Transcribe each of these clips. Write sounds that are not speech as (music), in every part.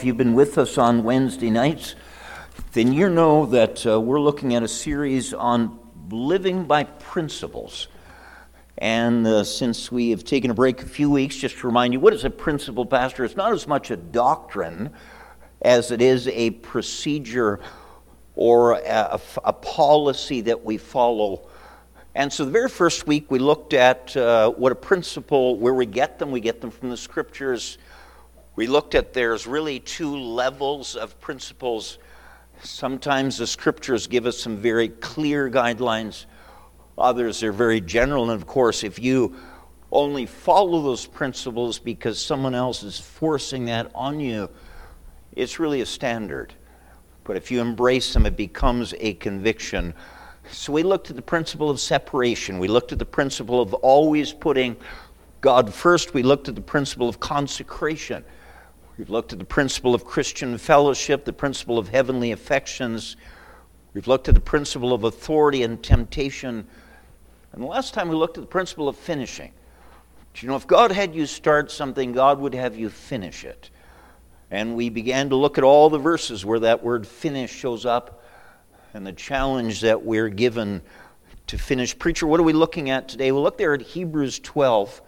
If you've been with us on Wednesday nights, then you know that uh, we're looking at a series on living by principles. And uh, since we have taken a break a few weeks, just to remind you, what is a principle, Pastor? It's not as much a doctrine as it is a procedure or a, a policy that we follow. And so the very first week we looked at uh, what a principle, where we get them. We get them from the scriptures we looked at there's really two levels of principles. Sometimes the scriptures give us some very clear guidelines, others are very general. And of course, if you only follow those principles because someone else is forcing that on you, it's really a standard. But if you embrace them, it becomes a conviction. So we looked at the principle of separation. We looked at the principle of always putting God first. We looked at the principle of consecration. We've looked at the principle of Christian fellowship, the principle of heavenly affections. We've looked at the principle of authority and temptation. And the last time we looked at the principle of finishing. Do you know, if God had you start something, God would have you finish it. And we began to look at all the verses where that word finish shows up and the challenge that we're given to finish. Preacher, what are we looking at today? We'll look there at Hebrews 12.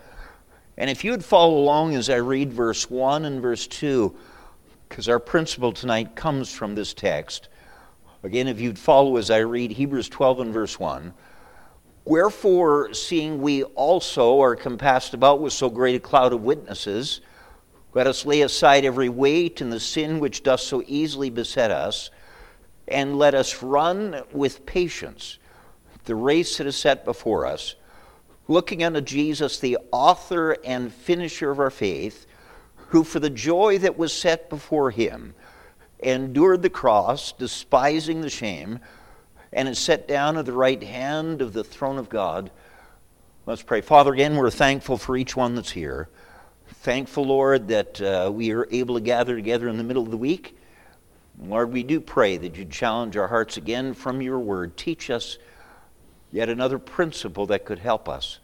And if you would follow along as I read verse 1 and verse 2, because our principle tonight comes from this text. Again, if you'd follow as I read Hebrews 12 and verse 1. Wherefore, seeing we also are compassed about with so great a cloud of witnesses, let us lay aside every weight and the sin which doth so easily beset us, and let us run with patience the race that is set before us looking unto Jesus, the author and finisher of our faith, who for the joy that was set before him endured the cross, despising the shame, and is set down at the right hand of the throne of God. Let's pray. Father, again, we're thankful for each one that's here. Thankful, Lord, that uh, we are able to gather together in the middle of the week. Lord, we do pray that you challenge our hearts again from your word. Teach us yet another principle that could help us.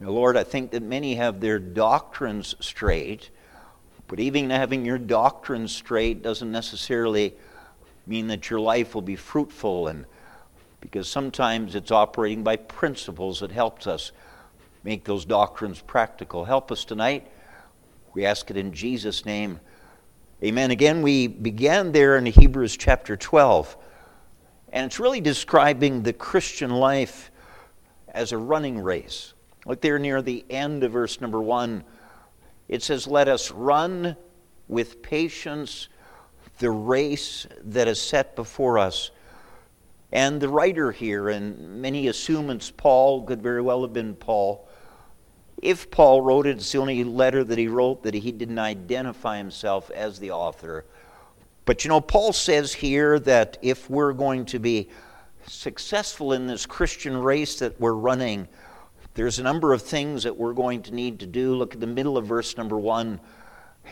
Now, Lord, I think that many have their doctrines straight, but even having your doctrines straight doesn't necessarily mean that your life will be fruitful and because sometimes it's operating by principles that helps us make those doctrines practical. Help us tonight. We ask it in Jesus' name. Amen. Again, we began there in Hebrews chapter 12. And it's really describing the Christian life as a running race. Look there near the end of verse number one. It says, Let us run with patience the race that is set before us. And the writer here, and many assume it's Paul, could very well have been Paul. If Paul wrote it, it's the only letter that he wrote that he didn't identify himself as the author. But you know, Paul says here that if we're going to be successful in this Christian race that we're running, there's a number of things that we're going to need to do. Look at the middle of verse number one.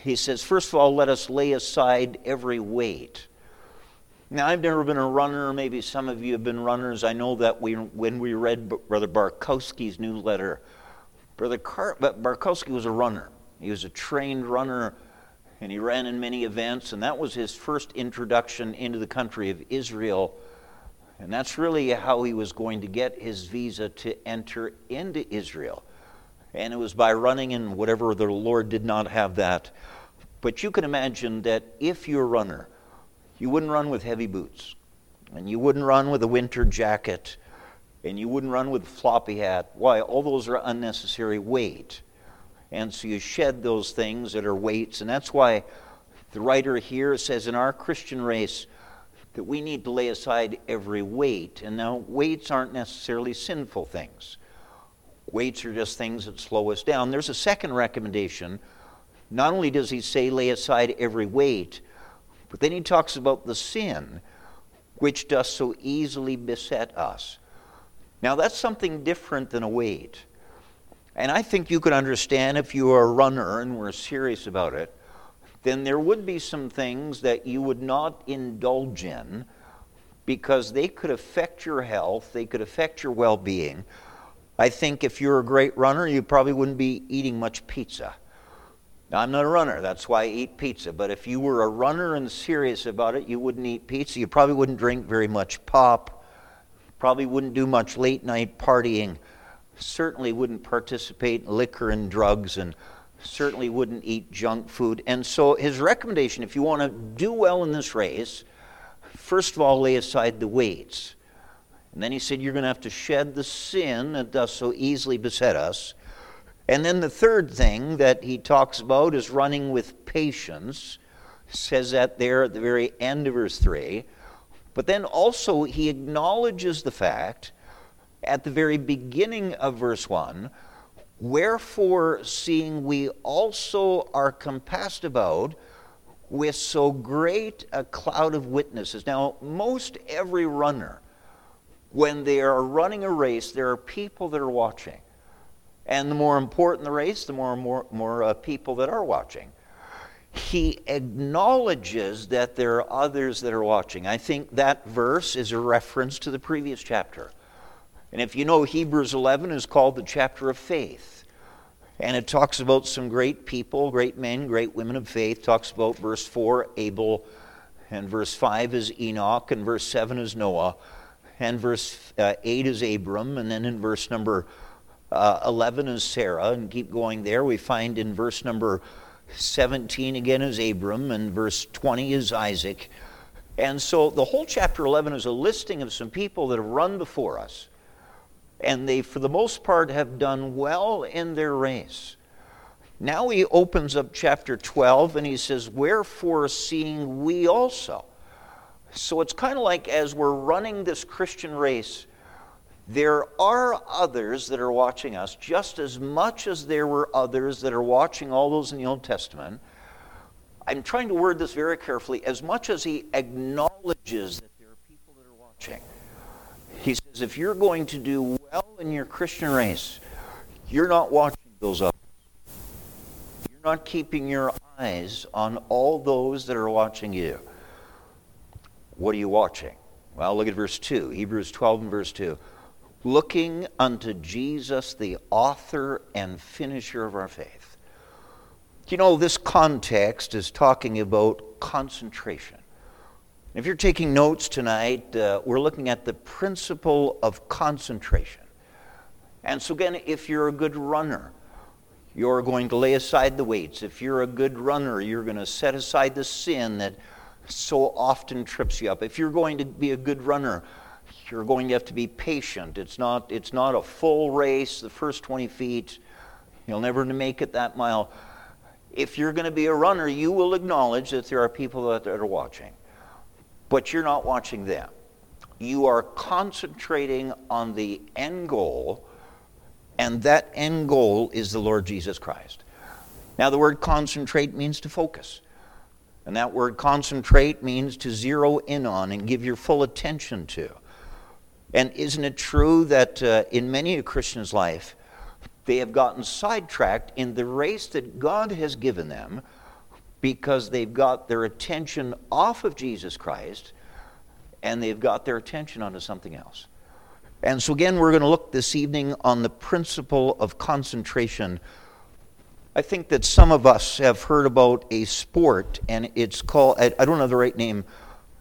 He says, First of all, let us lay aside every weight. Now, I've never been a runner. Maybe some of you have been runners. I know that we, when we read Brother Barkowski's newsletter, Brother Car- Barkowski was a runner. He was a trained runner and he ran in many events, and that was his first introduction into the country of Israel. And that's really how he was going to get his visa to enter into Israel. And it was by running in whatever the Lord did not have that. But you can imagine that if you're a runner, you wouldn't run with heavy boots, and you wouldn't run with a winter jacket, and you wouldn't run with a floppy hat. Why? All those are unnecessary weight. And so you shed those things that are weights. And that's why the writer here says in our Christian race that we need to lay aside every weight. And now, weights aren't necessarily sinful things, weights are just things that slow us down. There's a second recommendation. Not only does he say lay aside every weight, but then he talks about the sin which does so easily beset us. Now, that's something different than a weight. And I think you could understand if you are a runner and were serious about it, then there would be some things that you would not indulge in because they could affect your health, they could affect your well being. I think if you're a great runner, you probably wouldn't be eating much pizza. Now, I'm not a runner, that's why I eat pizza. But if you were a runner and serious about it, you wouldn't eat pizza. You probably wouldn't drink very much pop, probably wouldn't do much late night partying, certainly wouldn't participate in liquor and drugs, and certainly wouldn't eat junk food. And so, his recommendation if you want to do well in this race, first of all, lay aside the weights. And then he said, You're going to have to shed the sin that does so easily beset us. And then the third thing that he talks about is running with patience. Says that there at the very end of verse 3. But then also he acknowledges the fact at the very beginning of verse 1 Wherefore, seeing we also are compassed about with so great a cloud of witnesses. Now, most every runner, when they are running a race, there are people that are watching. And the more important the race, the more more, more uh, people that are watching. He acknowledges that there are others that are watching. I think that verse is a reference to the previous chapter. And if you know, Hebrews 11 is called the chapter of faith. And it talks about some great people, great men, great women of faith. Talks about verse 4, Abel, and verse 5 is Enoch, and verse 7 is Noah, and verse uh, 8 is Abram, and then in verse number uh, 11 is Sarah, and keep going there. We find in verse number 17 again is Abram, and verse 20 is Isaac. And so the whole chapter 11 is a listing of some people that have run before us. And they, for the most part, have done well in their race. Now he opens up chapter 12 and he says, Wherefore, seeing we also. So it's kind of like as we're running this Christian race, there are others that are watching us just as much as there were others that are watching all those in the Old Testament. I'm trying to word this very carefully. As much as he acknowledges that there are people that are watching, he says, if you're going to do well in your Christian race, you're not watching those others. You're not keeping your eyes on all those that are watching you. What are you watching? Well, look at verse 2, Hebrews 12 and verse 2 looking unto Jesus, the author and finisher of our faith. You know, this context is talking about concentration. If you're taking notes tonight, uh, we're looking at the principle of concentration. And so, again, if you're a good runner, you're going to lay aside the weights. If you're a good runner, you're going to set aside the sin that so often trips you up. If you're going to be a good runner, you're going to have to be patient. It's not, it's not a full race, the first 20 feet. You'll never make it that mile. If you're going to be a runner, you will acknowledge that there are people that are watching. But you're not watching them. You are concentrating on the end goal, and that end goal is the Lord Jesus Christ. Now, the word concentrate means to focus. And that word concentrate means to zero in on and give your full attention to. And isn't it true that uh, in many a Christian's life, they have gotten sidetracked in the race that God has given them because they've got their attention off of Jesus Christ and they've got their attention onto something else. And so, again, we're going to look this evening on the principle of concentration. I think that some of us have heard about a sport, and it's called, I don't know the right name,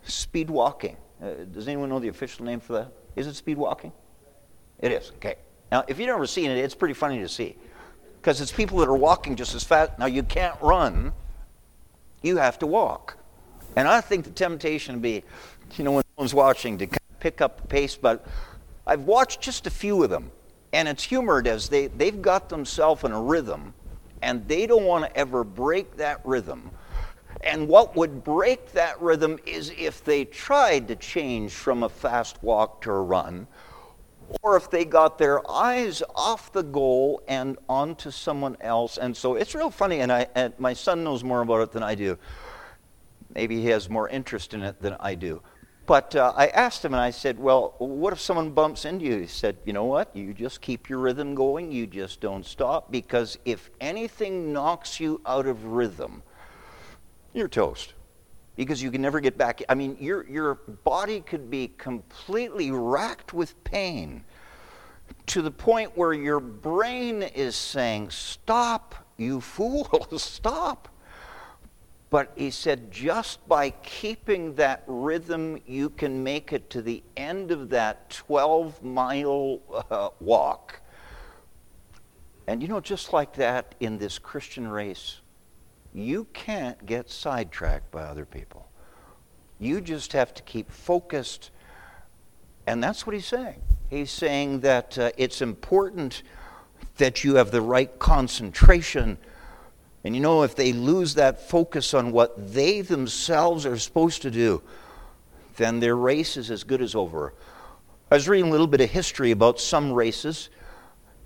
speed walking. Uh, does anyone know the official name for that? Is it speed walking? It is, okay. Now, if you've never seen it, it's pretty funny to see. Because it's people that are walking just as fast. Now, you can't run, you have to walk. And I think the temptation would be, you know, when someone's watching to pick up the pace, but I've watched just a few of them. And it's humored as they, they've got themselves in a rhythm, and they don't want to ever break that rhythm. And what would break that rhythm is if they tried to change from a fast walk to a run, or if they got their eyes off the goal and onto someone else. And so it's real funny, and, I, and my son knows more about it than I do. Maybe he has more interest in it than I do. But uh, I asked him and I said, Well, what if someone bumps into you? He said, You know what? You just keep your rhythm going. You just don't stop. Because if anything knocks you out of rhythm, you're toast because you can never get back. I mean, your, your body could be completely racked with pain to the point where your brain is saying, Stop you fool, (laughs) stop. But he said, just by keeping that rhythm, you can make it to the end of that 12 mile uh, walk. And you know, just like that in this Christian race, you can't get sidetracked by other people. You just have to keep focused. And that's what he's saying. He's saying that uh, it's important that you have the right concentration. And you know, if they lose that focus on what they themselves are supposed to do, then their race is as good as over. I was reading a little bit of history about some races,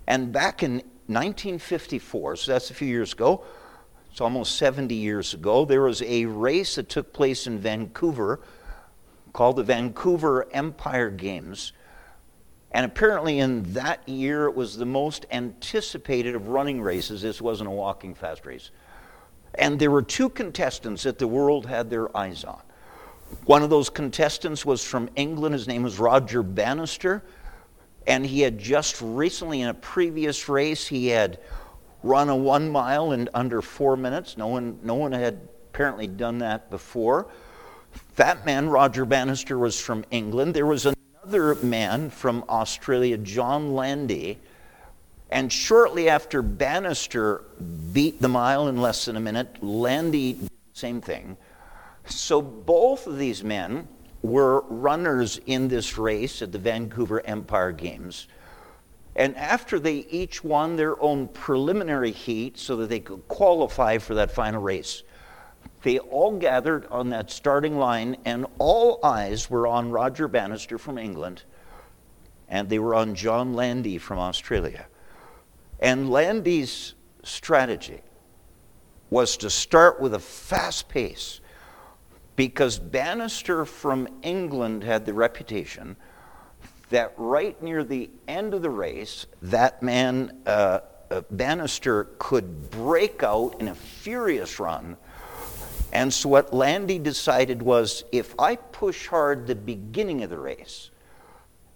and back in 1954, so that's a few years ago, it's almost 70 years ago, there was a race that took place in Vancouver called the Vancouver Empire Games. And apparently, in that year, it was the most anticipated of running races. This wasn't a walking fast race. And there were two contestants that the world had their eyes on. One of those contestants was from England. His name was Roger Bannister. And he had just recently, in a previous race, he had run a one mile in under four minutes. No one, no one had apparently done that before. That man, Roger Bannister, was from England. There was another man from Australia, John Landy. And shortly after Bannister beat the mile in less than a minute, Landy did the same thing. So both of these men were runners in this race at the Vancouver Empire Games. And after they each won their own preliminary heat so that they could qualify for that final race, they all gathered on that starting line, and all eyes were on Roger Bannister from England, and they were on John Landy from Australia. And Landy's strategy was to start with a fast pace because Bannister from England had the reputation that right near the end of the race, that man, uh, uh, Bannister, could break out in a furious run. And so, what Landy decided was if I push hard the beginning of the race,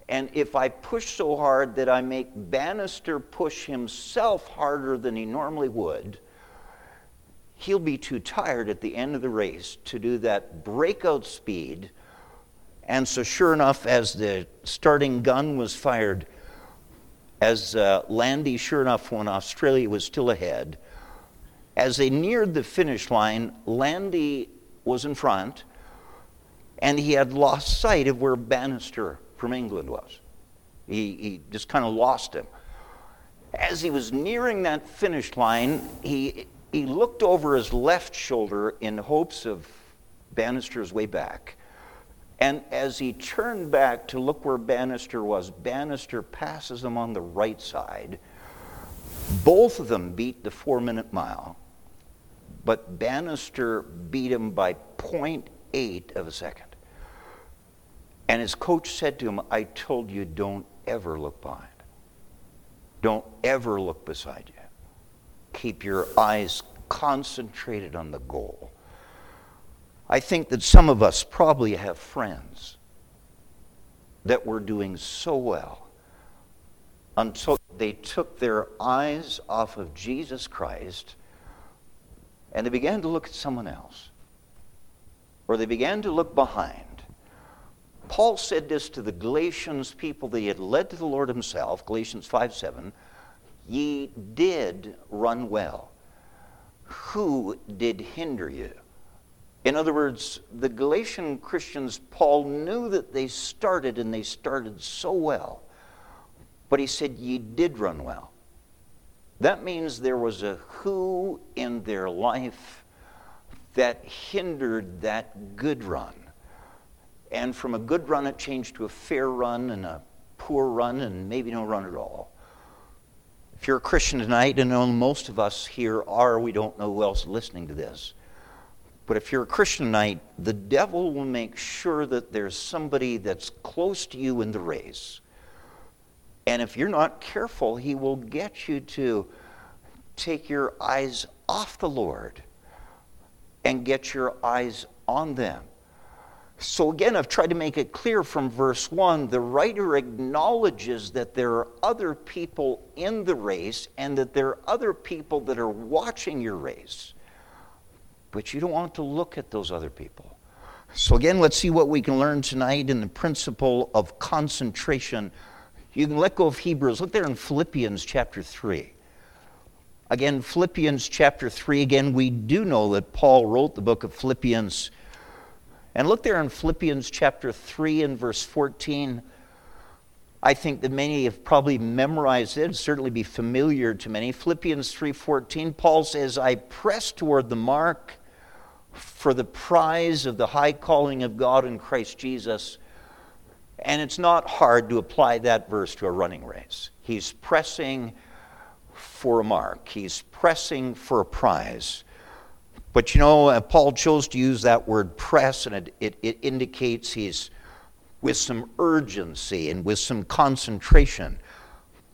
and if I push so hard that I make Bannister push himself harder than he normally would, he'll be too tired at the end of the race to do that breakout speed. And so, sure enough, as the starting gun was fired, as uh, Landy, sure enough, when Australia was still ahead, as they neared the finish line, Landy was in front, and he had lost sight of where Bannister from England was. He, he just kind of lost him. As he was nearing that finish line, he he looked over his left shoulder in hopes of Bannister's way back. And as he turned back to look where Bannister was, Bannister passes him on the right side. Both of them beat the four minute mile, but Bannister beat him by 0.8 of a second. And his coach said to him, I told you, don't ever look behind. Don't ever look beside you keep your eyes concentrated on the goal. I think that some of us probably have friends that were doing so well until they took their eyes off of Jesus Christ and they began to look at someone else, or they began to look behind. Paul said this to the Galatians people that he had led to the Lord himself, Galatians 5 7 ye did run well. Who did hinder you? In other words, the Galatian Christians, Paul knew that they started and they started so well. But he said, Ye did run well. That means there was a who in their life that hindered that good run. And from a good run, it changed to a fair run and a poor run and maybe no run at all. If you're a Christian tonight, and most of us here are, we don't know who else is listening to this. But if you're a Christian tonight, the devil will make sure that there's somebody that's close to you in the race. And if you're not careful, he will get you to take your eyes off the Lord and get your eyes on them. So, again, I've tried to make it clear from verse 1 the writer acknowledges that there are other people in the race and that there are other people that are watching your race. But you don't want to look at those other people. So, again, let's see what we can learn tonight in the principle of concentration. You can let go of Hebrews. Look there in Philippians chapter 3. Again, Philippians chapter 3, again, we do know that Paul wrote the book of Philippians and look there in Philippians chapter 3 and verse 14. I think that many have probably memorized it, certainly be familiar to many. Philippians 3:14, Paul says, "I press toward the mark for the prize of the high calling of God in Christ Jesus." And it's not hard to apply that verse to a running race. He's pressing for a mark. He's pressing for a prize. But you know, uh, Paul chose to use that word press, and it, it, it indicates he's with some urgency and with some concentration.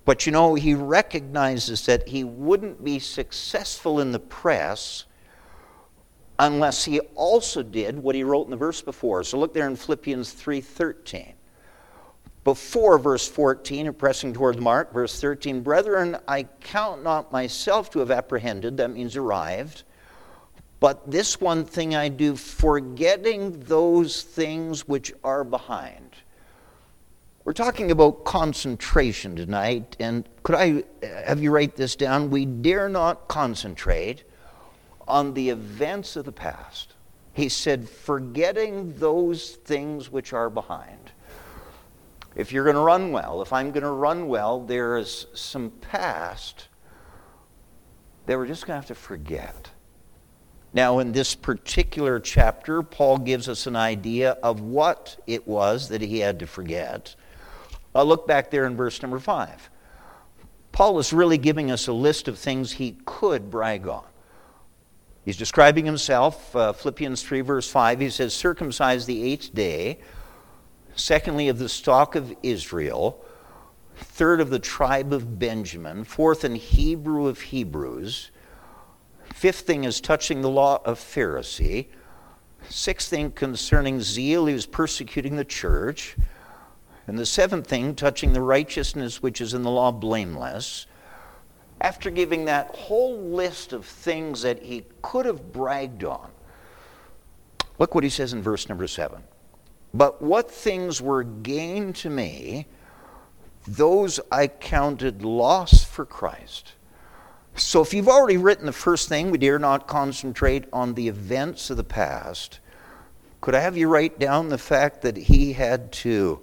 But you know, he recognizes that he wouldn't be successful in the press unless he also did what he wrote in the verse before. So look there in Philippians 3:13. Before verse 14, and pressing toward the mark, verse 13, brethren, I count not myself to have apprehended, that means arrived, but this one thing I do, forgetting those things which are behind. We're talking about concentration tonight, and could I uh, have you write this down? We dare not concentrate on the events of the past. He said, forgetting those things which are behind. If you're going to run well, if I'm going to run well, there is some past that we're just going to have to forget. Now, in this particular chapter, Paul gives us an idea of what it was that he had to forget. I'll look back there in verse number five. Paul is really giving us a list of things he could brag on. He's describing himself, uh, Philippians 3, verse 5. He says, Circumcised the eighth day, secondly, of the stock of Israel, third of the tribe of Benjamin, fourth in Hebrew of Hebrews Fifth thing is touching the law of Pharisee. Sixth thing concerning zeal, he was persecuting the church. And the seventh thing, touching the righteousness which is in the law, blameless. After giving that whole list of things that he could have bragged on, look what he says in verse number seven. But what things were gain to me, those I counted loss for Christ. So, if you've already written the first thing, we dare not concentrate on the events of the past, could I have you write down the fact that he had to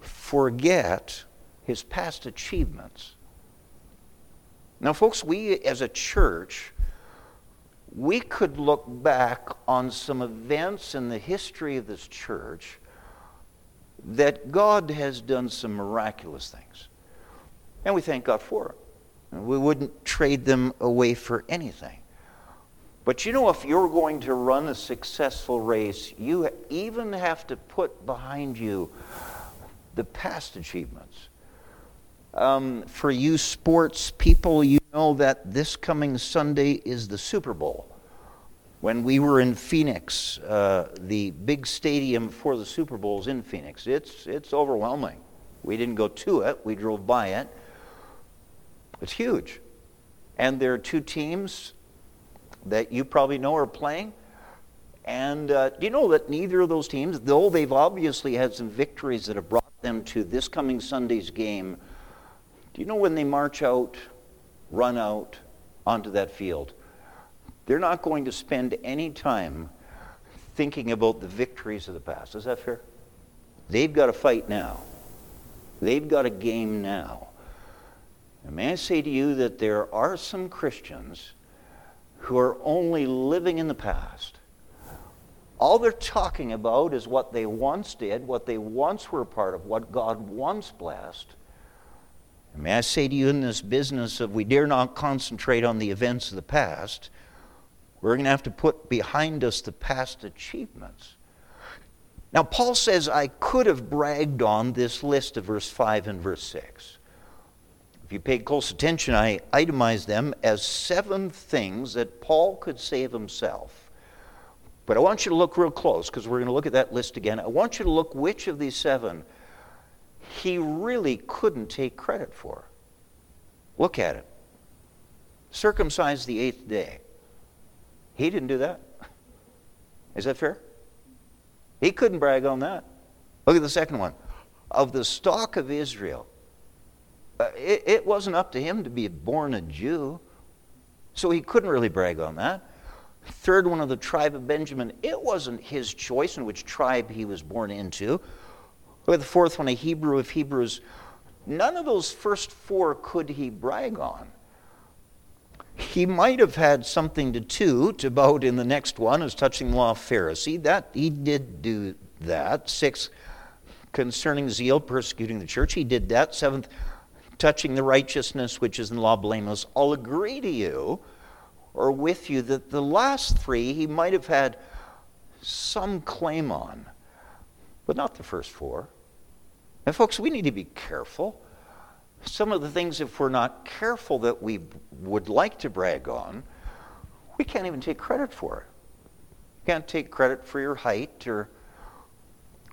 forget his past achievements? Now, folks, we as a church, we could look back on some events in the history of this church that God has done some miraculous things. And we thank God for it. We wouldn't trade them away for anything. But you know, if you're going to run a successful race, you even have to put behind you the past achievements. Um, for you sports people, you know that this coming Sunday is the Super Bowl. When we were in Phoenix, uh, the big stadium for the Super Bowl is in Phoenix. It's, it's overwhelming. We didn't go to it, we drove by it. It's huge. And there are two teams that you probably know are playing. And uh, do you know that neither of those teams, though they've obviously had some victories that have brought them to this coming Sunday's game, do you know when they march out, run out onto that field? They're not going to spend any time thinking about the victories of the past. Is that fair? They've got to fight now. They've got a game now. And may I say to you that there are some Christians who are only living in the past. All they're talking about is what they once did, what they once were part of, what God once blessed. And may I say to you in this business of we dare not concentrate on the events of the past, we're going to have to put behind us the past achievements. Now, Paul says, I could have bragged on this list of verse 5 and verse 6. If you paid close attention, I itemized them as seven things that Paul could say of himself. But I want you to look real close because we're going to look at that list again. I want you to look which of these seven he really couldn't take credit for. Look at it. Circumcised the eighth day. He didn't do that. Is that fair? He couldn't brag on that. Look at the second one. Of the stock of Israel, uh, it, it wasn't up to him to be born a Jew, so he couldn't really brag on that. Third one of the tribe of Benjamin, it wasn't his choice in which tribe he was born into. Look at the fourth one, a Hebrew of Hebrews. None of those first four could he brag on. He might have had something to toot about in the next one as touching the law of Pharisee. That he did do that. Six, concerning zeal, persecuting the church. He did that. Seventh, touching the righteousness which is in law blameless. I'll agree to you or with you that the last three he might have had some claim on, but not the first four. And folks, we need to be careful. Some of the things, if we're not careful, that we would like to brag on, we can't even take credit for it. You can't take credit for your height or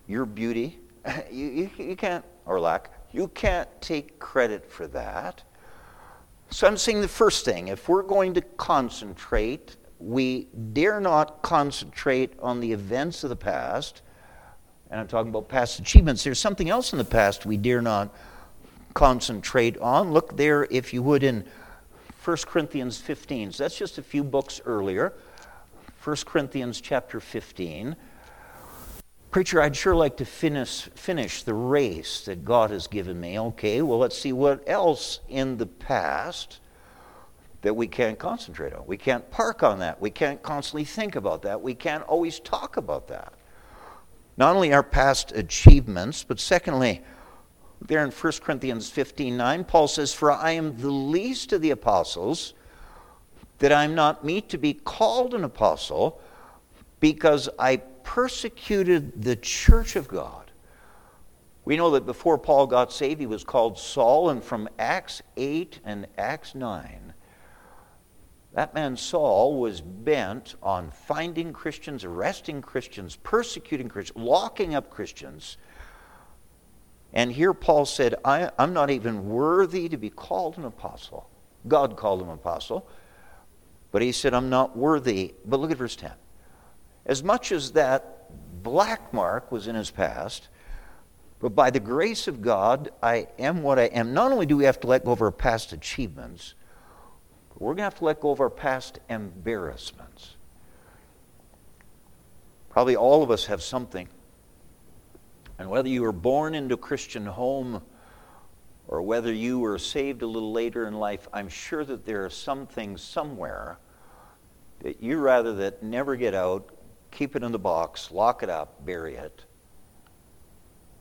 your beauty. (laughs) You, you, you can't, or lack, you can't take credit for that. So I'm saying the first thing if we're going to concentrate, we dare not concentrate on the events of the past. And I'm talking about past achievements. There's something else in the past we dare not concentrate on. Look there, if you would, in 1 Corinthians 15. So that's just a few books earlier. 1 Corinthians chapter 15. Preacher, I'd sure like to finish, finish the race that God has given me. Okay, well, let's see what else in the past that we can't concentrate on. We can't park on that. We can't constantly think about that. We can't always talk about that. Not only our past achievements, but secondly, there in 1 Corinthians 15 9, Paul says, For I am the least of the apostles, that I'm not meet to be called an apostle, because I persecuted the church of God. We know that before Paul got saved, he was called Saul, and from Acts 8 and Acts 9, that man Saul was bent on finding Christians, arresting Christians, persecuting Christians, locking up Christians. And here Paul said, I, am not even worthy to be called an apostle. God called him an apostle. But he said, I'm not worthy. But look at verse 10. As much as that black mark was in his past, but by the grace of God, I am what I am. Not only do we have to let go of our past achievements, we're going to have to let go of our past embarrassments. Probably all of us have something. And whether you were born into a Christian home or whether you were saved a little later in life, I'm sure that there are some things somewhere that you rather that never get out keep it in the box, lock it up, bury it.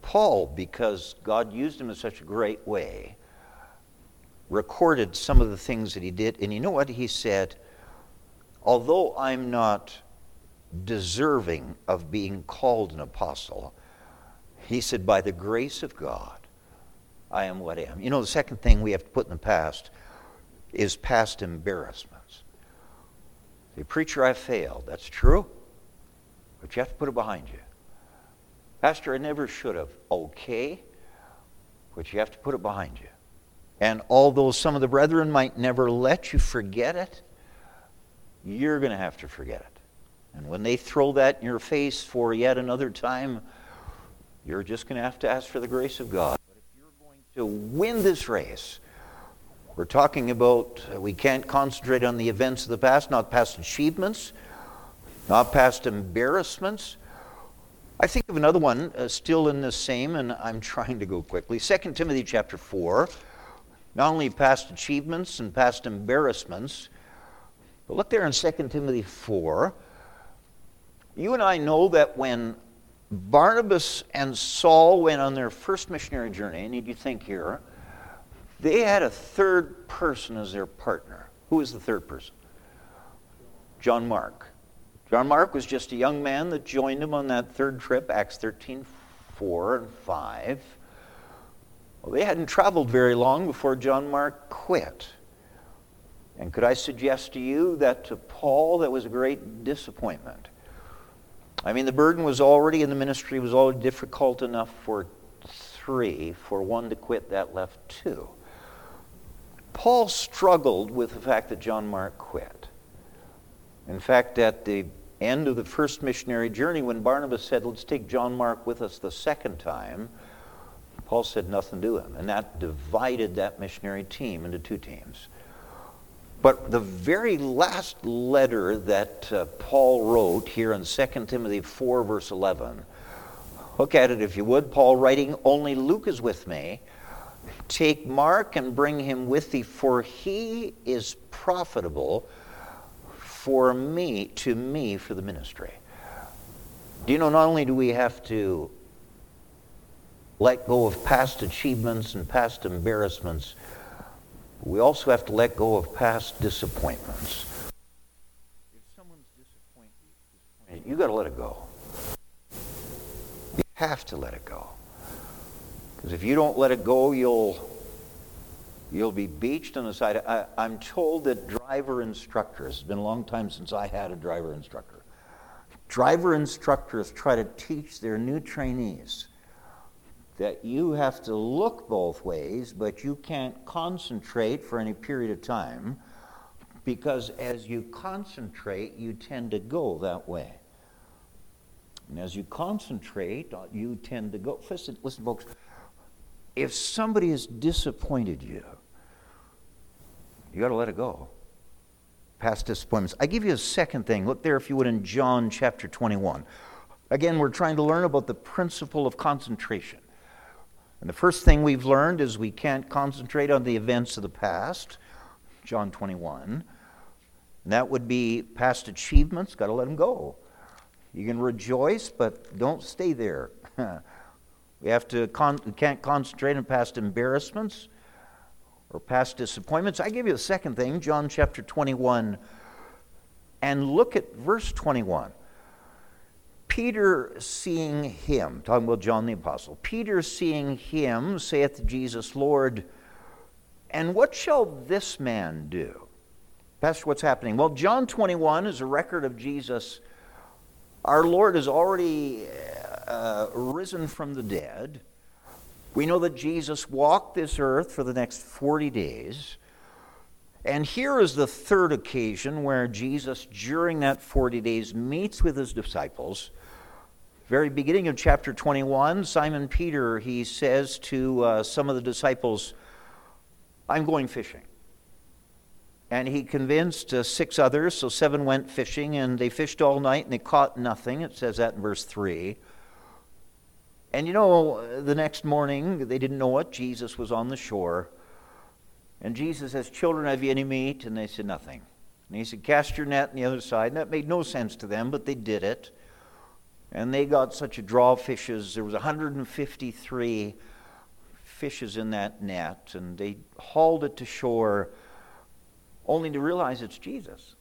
Paul, because God used him in such a great way, recorded some of the things that he did. And you know what? He said, Although I'm not deserving of being called an apostle, he said, By the grace of God, I am what I am. You know, the second thing we have to put in the past is past embarrassments. The preacher, I failed. That's true but you have to put it behind you. Pastor, I never should have. Okay, but you have to put it behind you. And although some of the brethren might never let you forget it, you're going to have to forget it. And when they throw that in your face for yet another time, you're just going to have to ask for the grace of God. But if you're going to win this race, we're talking about uh, we can't concentrate on the events of the past, not past achievements not past embarrassments. I think of another one uh, still in the same, and I'm trying to go quickly. 2 Timothy chapter 4. Not only past achievements and past embarrassments, but look there in 2 Timothy 4. You and I know that when Barnabas and Saul went on their first missionary journey, and you think here, they had a third person as their partner. Who was the third person? John Mark. John Mark was just a young man that joined him on that third trip, Acts 13 4 and 5. Well, they hadn't traveled very long before John Mark quit. And could I suggest to you that to Paul that was a great disappointment? I mean, the burden was already in the ministry was already difficult enough for three. For one to quit, that left two. Paul struggled with the fact that John Mark quit. In fact, at the end of the first missionary journey, when Barnabas said, Let's take John Mark with us the second time, Paul said nothing to him. And that divided that missionary team into two teams. But the very last letter that uh, Paul wrote here in 2 Timothy 4, verse 11, look at it if you would. Paul writing, Only Luke is with me. Take Mark and bring him with thee, for he is profitable for me, to me, for the ministry. Do you know, not only do we have to let go of past achievements and past embarrassments, we also have to let go of past disappointments. If someone's disappointed, you got to let it go. You have to let it go. Because if you don't let it go, you'll you'll be beached on the side. I, am told that driver instructors, it's been a long time since I had a driver instructor. Driver instructors try to teach their new trainees that you have to look both ways, but you can't concentrate for any period of time because as you concentrate, you tend to go that way. And as you concentrate, uh, you tend to go. Listen, listen folks, if somebody has disappointed you, you got to let it go. Past disappointments. I give you a second thing. Look there, if you would, in John chapter 21. Again, we're trying to learn about the principle of concentration. And the first thing we've learned is we can't concentrate on the events of the past, John 21. And that would be past achievements, got to let them go. You can rejoice, but don't stay there. (laughs) We have to con- can't concentrate on past embarrassments or past disappointments. I give you a second thing, John chapter 21, and look at verse 21. Peter seeing him, talking about John the Apostle, Peter seeing him saith to Jesus, Lord, and what shall this man do? Pastor, what's happening? Well, John 21 is a record of Jesus. Our Lord has already uh, risen from the dead. We know that Jesus walked this earth for the next 40 days. And here is the third occasion where Jesus, during that 40 days, meets with his disciples. Very beginning of chapter 21, Simon Peter, he says to uh, some of the disciples, I'm going fishing. And he convinced uh, six others, so seven went fishing, and they fished all night and they caught nothing. It says that in verse 3. And you know, the next morning, they didn't know it. Jesus was on the shore. And Jesus says, Children, have you any meat? And they said, Nothing. And he said, Cast your net on the other side. And that made no sense to them, but they did it. And they got such a draw of fishes. There was 153 fishes in that net. And they hauled it to shore only to realize it's Jesus.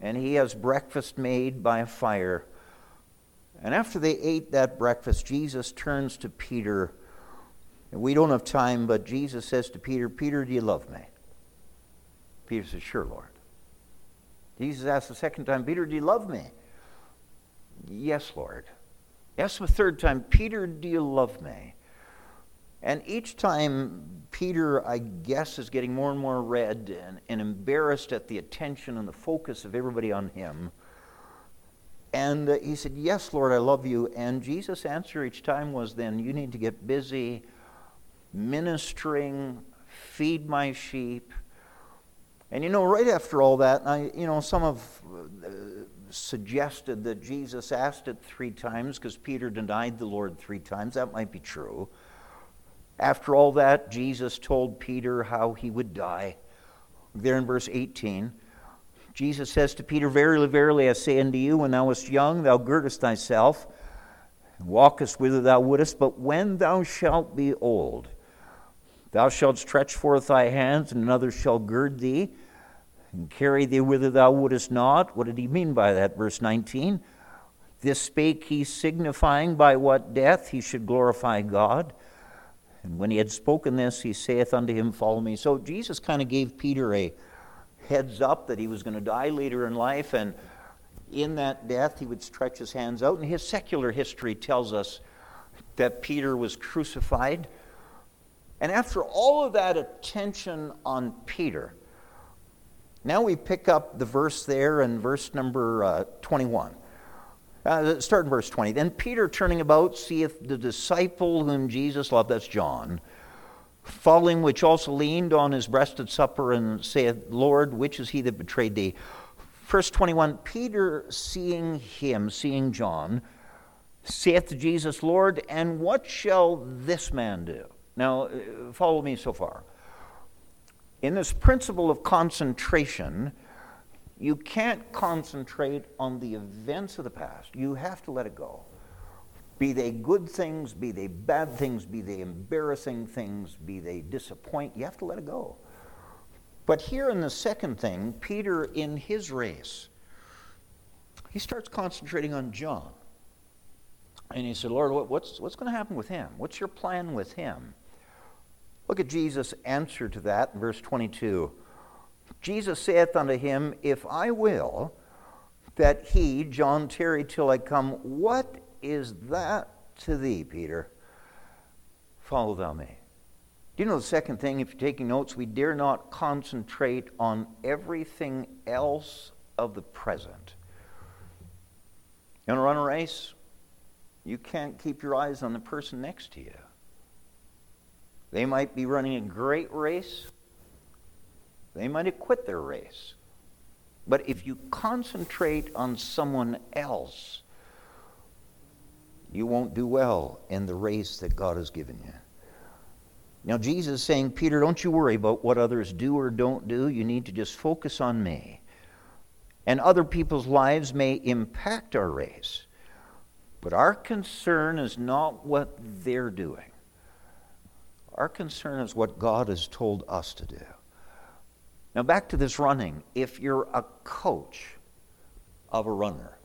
And he has breakfast made by a fire and after they ate that breakfast, Jesus turns to Peter. And we don't have time, but Jesus says to Peter, Peter, do you love me? Peter says, Sure, Lord. Jesus asks the second time, Peter, do you love me? Yes, Lord. Yes, the third time, Peter, do you love me? And each time, Peter, I guess, is getting more and more red and, and embarrassed at the attention and the focus of everybody on him. And uh, he said, Yes, Lord, I love you. And Jesus' answer each time was then, You need to get busy ministering, feed my sheep. And you know, right after all that, I, you know, some have uh, suggested that Jesus asked it three times because Peter denied the Lord three times. That might be true. After all that, Jesus told Peter how he would die. There in verse 18. Jesus says to Peter, Verily, verily, I say unto you, when thou wast young, thou girdest thyself, and walkest whither thou wouldest, but when thou shalt be old, thou shalt stretch forth thy hands, and another shall gird thee, and carry thee whither thou wouldest not. What did he mean by that? Verse 19. This spake he, signifying by what death he should glorify God. And when he had spoken this, he saith unto him, Follow me. So Jesus kind of gave Peter a heads up that he was going to die later in life. And in that death, he would stretch his hands out. And his secular history tells us that Peter was crucified. And after all of that attention on Peter, now we pick up the verse there in verse number uh, 21. Uh, start in verse 20. Then Peter, turning about, seeth the disciple whom Jesus loved, that's John, falling, which also leaned on his breast at supper, and saith, Lord, which is he that betrayed thee? Verse 21 Peter, seeing him, seeing John, saith to Jesus, Lord, and what shall this man do? Now, uh, follow me so far. In this principle of concentration, you can't concentrate on the events of the past. You have to let it go. Be they good things, be they bad things, be they embarrassing things, be they disappoint, you have to let it go. But here in the second thing, Peter in his race, he starts concentrating on John. And he said, Lord, what's, what's going to happen with him? What's your plan with him? Look at Jesus' answer to that in verse 22. Jesus saith unto him, If I will that he, John, tarry till I come, what is that to thee, Peter? Follow thou me. Do you know the second thing? If you're taking notes, we dare not concentrate on everything else of the present. You want to run a race? You can't keep your eyes on the person next to you. They might be running a great race, they might have quit their race. But if you concentrate on someone else, you won't do well in the race that God has given you. Now, Jesus is saying, Peter, don't you worry about what others do or don't do. You need to just focus on me. And other people's lives may impact our race, but our concern is not what they're doing. Our concern is what God has told us to do. Now, back to this running. If you're a coach of a runner,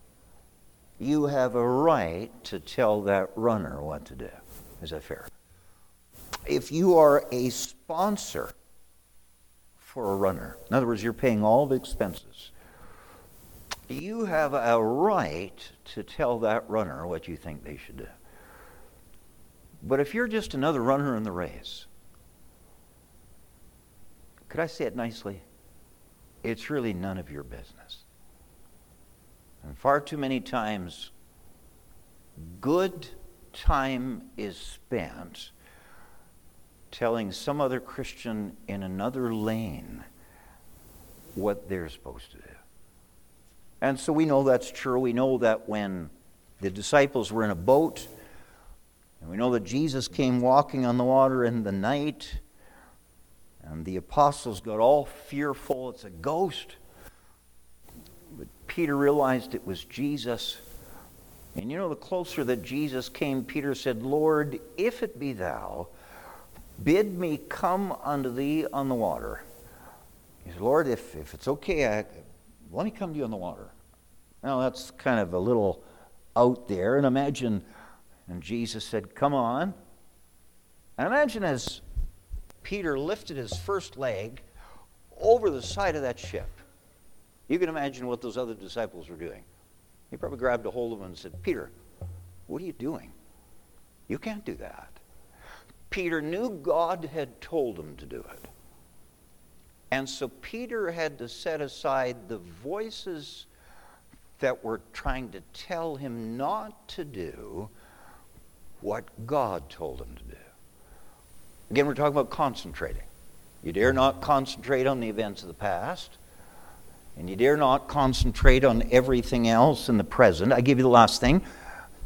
you have a right to tell that runner what to do. Is that fair? if you are a sponsor for a runner, in other words, you're paying all the expenses, you have a right to tell that runner what you think they should do. But if you're just another runner in the race, could I say it nicely? It's really none of your business. And far too many times, good time is spent telling some other Christian in another lane what they're supposed to do. And so we know that's true. We know that when the disciples were in a boat, and we know that Jesus came walking on the water in the night, and the apostles got all fearful. It's a ghost. But Peter realized it was Jesus. And you know, the closer that Jesus came, Peter said, Lord, if it be thou, Bid me come unto thee on the water. He said, Lord, if, if it's okay, I, let me come to you on the water. Now, that's kind of a little out there. And imagine, and Jesus said, Come on. And imagine as Peter lifted his first leg over the side of that ship. You can imagine what those other disciples were doing. He probably grabbed a hold of him and said, Peter, what are you doing? You can't do that. Peter knew God had told him to do it. And so Peter had to set aside the voices that were trying to tell him not to do what God told them to do. Again, we're talking about concentrating. You dare not concentrate on the events of the past, and you dare not concentrate on everything else in the present. I give you the last thing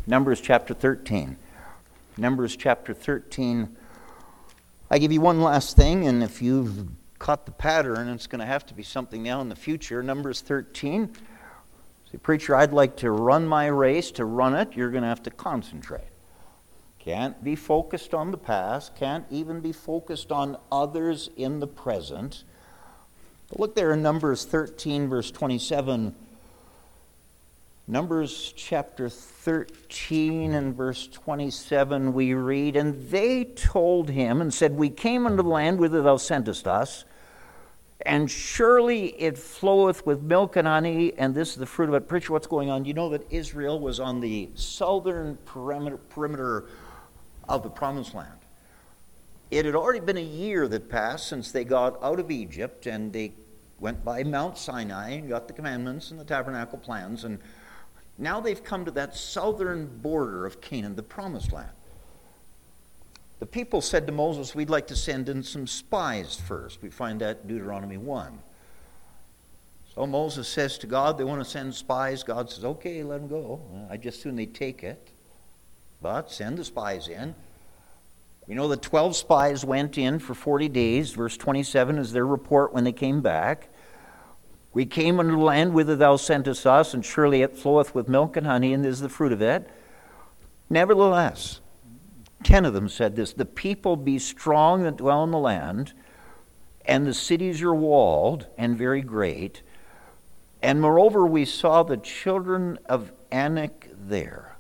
Numbers chapter 13. Numbers chapter 13. I give you one last thing, and if you've caught the pattern, it's going to have to be something now in the future. Numbers 13. Say, preacher, I'd like to run my race. To run it, you're going to have to concentrate. Can't be focused on the past, can't even be focused on others in the present. But look there in Numbers 13, verse 27. Numbers chapter 13 and verse 27, we read, And they told him and said, We came unto the land whither thou sentest us, And surely it floweth with milk and honey, and this is the fruit of it. Preacher, what's going on? You know that Israel was on the southern perimeter, perimeter of the promised land. It had already been a year that passed since they got out of Egypt, and they went by Mount Sinai and got the commandments and the tabernacle plans, and now they've come to that southern border of Canaan, the promised land. The people said to Moses, We'd like to send in some spies first. We find that Deuteronomy 1. So Moses says to God, They want to send spies. God says, Okay, let them go. I just soon they take it. But send the spies in. We know the 12 spies went in for 40 days. Verse 27 is their report when they came back. We came unto the land whither thou sentest us, and surely it floweth with milk and honey, and is the fruit of it. Nevertheless, ten of them said this The people be strong that dwell in the land, and the cities are walled and very great. And moreover, we saw the children of Anak there.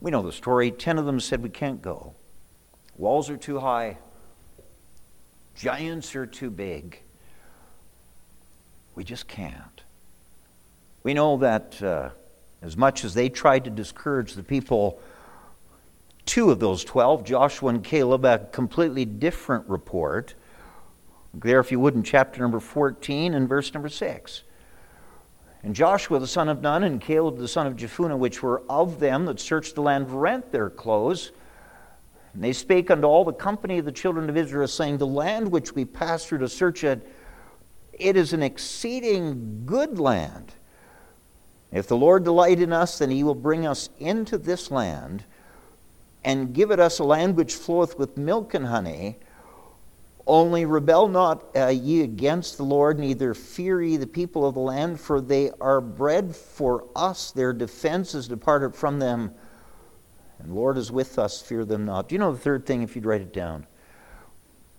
We know the story. Ten of them said, We can't go. Walls are too high, giants are too big. We just can't. We know that uh, as much as they tried to discourage the people, two of those 12, Joshua and Caleb, a completely different report. There, if you would, in chapter number 14 and verse number 6. And Joshua the son of Nun and Caleb the son of Jephunneh, which were of them that searched the land, rent their clothes. And they spake unto all the company of the children of Israel, saying, The land which we passed through to search it it is an exceeding good land. If the Lord delight in us, then he will bring us into this land and give it us a land which floweth with milk and honey. Only rebel not uh, ye against the Lord, neither fear ye the people of the land, for they are bread for us. Their defense is departed from them. And Lord is with us, fear them not. Do you know the third thing, if you'd write it down?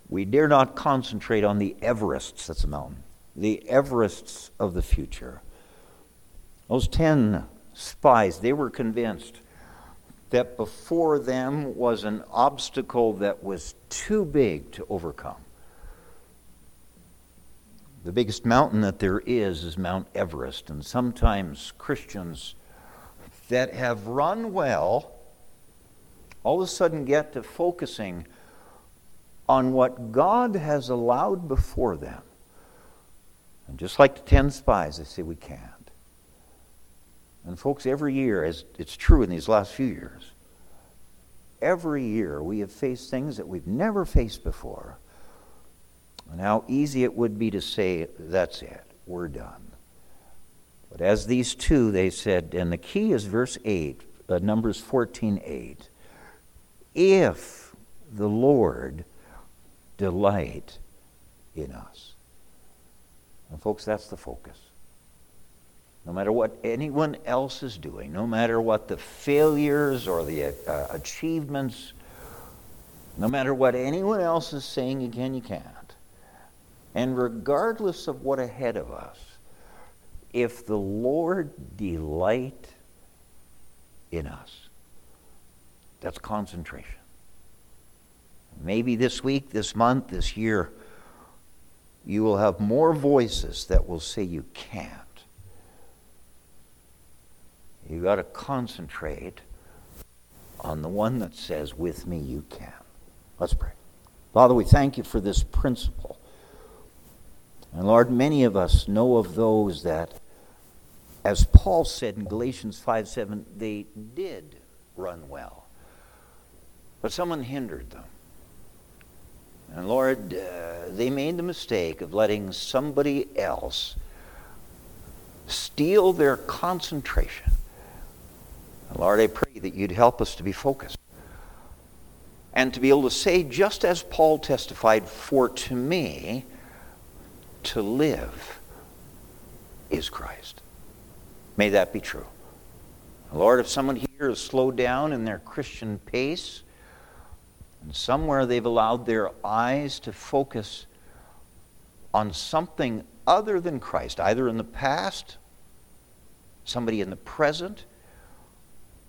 We dare not concentrate on the Everests, that's a mountain the Everests of the future. Those 10 spies, they were convinced that before them was an obstacle that was too big to overcome. The biggest mountain that there is is Mount Everest, and sometimes Christians that have run well all of a sudden get to focusing on what God has allowed before them and just like the 10 spies, they say we can't. And folks, every year, as it's true in these last few years, every year we have faced things that we've never faced before. And how easy it would be to say, that's it, we're done. But as these two, they said, and the key is verse 8, uh, Numbers 14 8. If the Lord delight in us. And, folks, that's the focus. No matter what anyone else is doing, no matter what the failures or the uh, achievements, no matter what anyone else is saying, again, you can't. And regardless of what ahead of us, if the Lord delight in us, that's concentration. Maybe this week, this month, this year, you will have more voices that will say you can't. You've got to concentrate on the one that says, With me you can. Let's pray. Father, we thank you for this principle. And Lord, many of us know of those that, as Paul said in Galatians 5 7, they did run well, but someone hindered them. And Lord, uh, they made the mistake of letting somebody else steal their concentration. Lord, I pray that you'd help us to be focused. And to be able to say, just as Paul testified, for to me, to live is Christ. May that be true. Lord, if someone here has slowed down in their Christian pace, and somewhere they've allowed their eyes to focus on something other than Christ, either in the past, somebody in the present,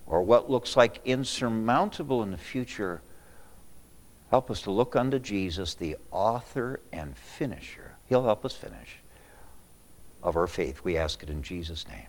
or what looks like insurmountable in the future. Help us to look unto Jesus, the author and finisher He'll help us finish. Of our faith, we ask it in Jesus' name.